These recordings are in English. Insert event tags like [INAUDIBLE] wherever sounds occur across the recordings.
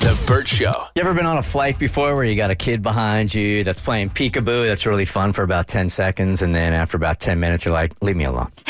The Burt Show. You ever been on a flight before where you got a kid behind you that's playing peekaboo? That's really fun for about 10 seconds. And then after about 10 minutes, you're like, leave me alone. [LAUGHS]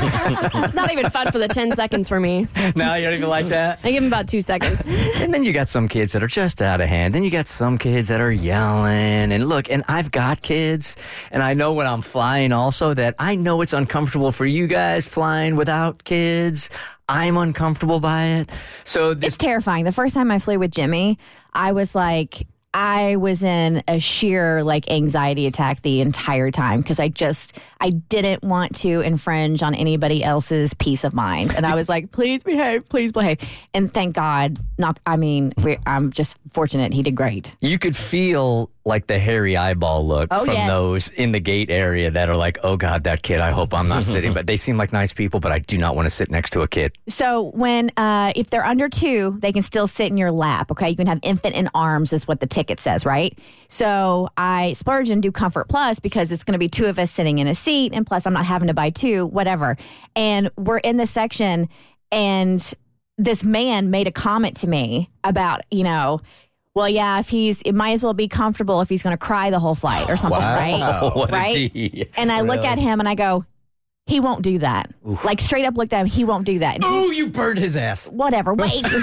[LAUGHS] It's not even fun for the 10 seconds for me. no, you don't even like that? I give him about two seconds. [LAUGHS] And then you got some kids that are just out of hand. Then you got some kids that are yelling. And look, and I've got kids, and I know when I'm flying also that I know it's uncomfortable for you guys flying without kids. I'm uncomfortable by it. So this It's terrifying. The first time I flew with Jimmy, I was like, I was in a sheer like anxiety attack the entire time because I just I didn't want to infringe on anybody else's peace of mind, and I was like, "Please behave, please behave." And thank God, not. I mean, we I'm just fortunate he did great. you could feel like the hairy eyeball look Oh, from yes. those in the gate area that are like, oh God, that kid, I hope I'm not [LAUGHS] sitting. But they seem like nice people, but I do not want to sit next to a kid. So when uh, if they're under two, they can still sit in your lap. Okay, you can have infant in arms, is what the ticket says, right? So I splurge and do Comfort Plus because it's going to be two of us sitting in a seat, and plus I'm not having to buy two, whatever. And we're in the section, and this man made a comment to me about you know. Well, yeah, if he's, it might as well be comfortable if he's going to cry the whole flight or something, right? [LAUGHS] What right? D. And I look at him and I go, he won't do that. Like straight up looked at him, he won't do that. And he- Ooh, you burned his ass. whatever. Wait. [LAUGHS] [LAUGHS] He'll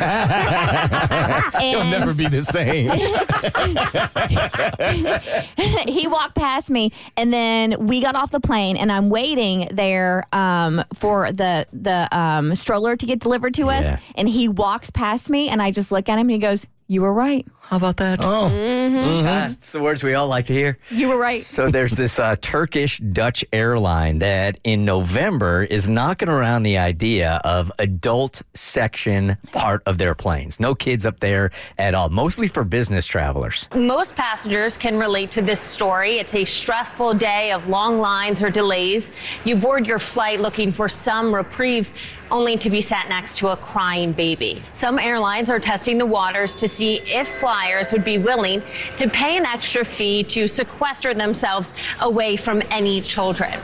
never be the same. [LAUGHS] he walked past me, and then we got off the plane, and I'm waiting there um, for the the um, stroller to get delivered to us. Yeah. And he walks past me, and I just look at him, and he goes, "You were right. How about that? Oh, God, it's the words we all like to hear. You were right." So there's this uh, Turkish Dutch airline that in November is knocking around the idea of adult section part of their planes. No kids up there at all, mostly for business travelers. Most passengers can relate to this story. It's a stressful day of long lines or delays. You board your flight looking for some reprieve, only to be sat next to a crying baby. Some airlines are testing the waters to see if flyers would be willing to pay an extra fee to sequester themselves away from any children.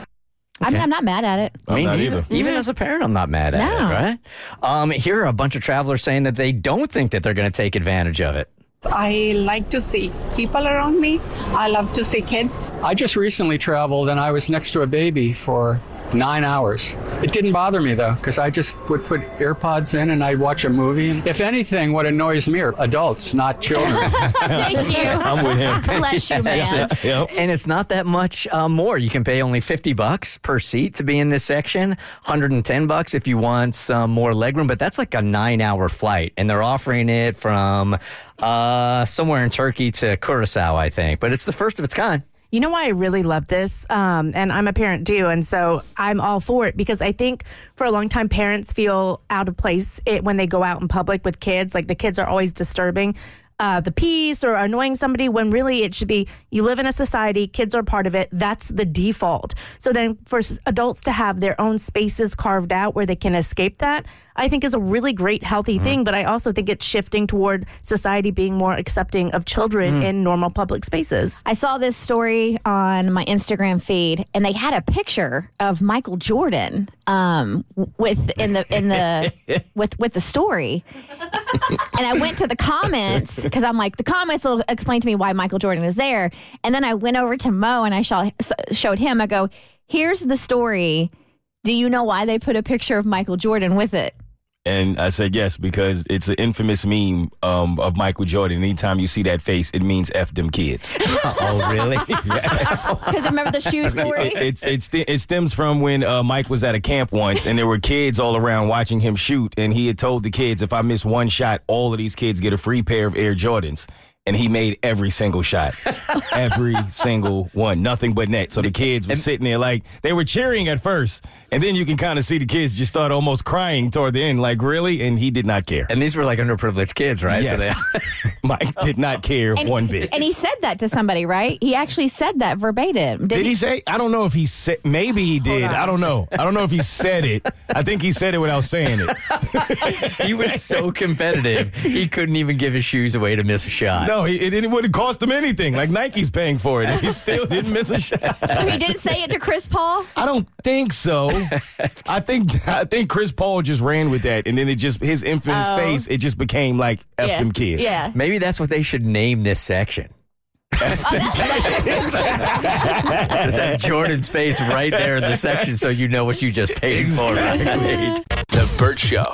I'm, I'm not mad at it. I'm Me not neither. either. Even as a parent, I'm not mad at No. it, right? Um, here are a bunch of travelers saying that they don't think that they're going to take advantage of it. I like to see people around me. I love to see kids. I just recently traveled and I was next to a baby for nine hours. It didn't bother me though, because I just would put AirPods in and I'd watch a movie. And if anything, what annoys me are adults, not children. [LAUGHS] Thank you. [LAUGHS] I'm with him. [LAUGHS] Bless you, man. Yep. And it's not that much uh, more. You can pay only 50 bucks per seat to be in this section, 110 bucks if you want some more legroom, but that's like a nine hour flight. And they're offering it from uh, somewhere in Turkey to Curacao, I think. But it's the first of its kind. You know why I really love this? Um, and I'm a parent too. And so I'm all for it because I think for a long time, parents feel out of place it, when they go out in public with kids. Like the kids are always disturbing uh, the peace or annoying somebody when really it should be you live in a society, kids are part of it. That's the default. So then for adults to have their own spaces carved out where they can escape that, I think is a really great, healthy thing. But I also think it's shifting toward society being more accepting of children in normal public spaces. I saw this story on my Instagram feed, and they had a picture of Michael Jordan um, with in the in the [LAUGHS] with with the story. and I went to the comments because I'm like, the comments will explain to me why Michael Jordan is there. And then I went over to Mo and I show, showed him. I go, here's the story. Do you know why they put a picture of Michael Jordan with it? And I said yes because it's an infamous meme um, of Michael Jordan. Anytime you see that face, it means F them kids. [LAUGHS] Oh, really? [LAUGHS] yes. [LAUGHS] Because remember the shoe story? It, it's, it's, it stems from when uh, Mike was at a camp once and there were kids all around watching him shoot. And he had told the kids, if I miss one shot, all of these kids get a free pair of Air Jordans. And he made every single shot, [LAUGHS] every single one, nothing but net. So the kids were sitting there like they were cheering at first, and then you can kind of see the kids just start almost crying toward the end, like really. And he did not care. and these were like underprivileged kids, right? So Yes. they, [LAUGHS] [LAUGHS] Mike did not care And, one bit. and he said that to somebody, right? He actually said that verbatim. Did, Did he say? I don't know if he said. Maybe he did. I don't know. I don't know if he said it. I think he said it without saying it. He was so competitive, he couldn't even give his shoes away to miss a shot. No, he, it didn't. Wouldn't cost him anything. Like Nike's paying for it. He still didn't miss a shot. So he didn't say it to Chris Paul? I don't think so. I think I think Chris Paul just ran with that, and then it just his infamous Oh. face. It just became like f yeah. them kids. Yeah. Maybe that's what they should name this section. Just have Jordan's face right there in the section so you know what you just paid for. Right? The Burt Show.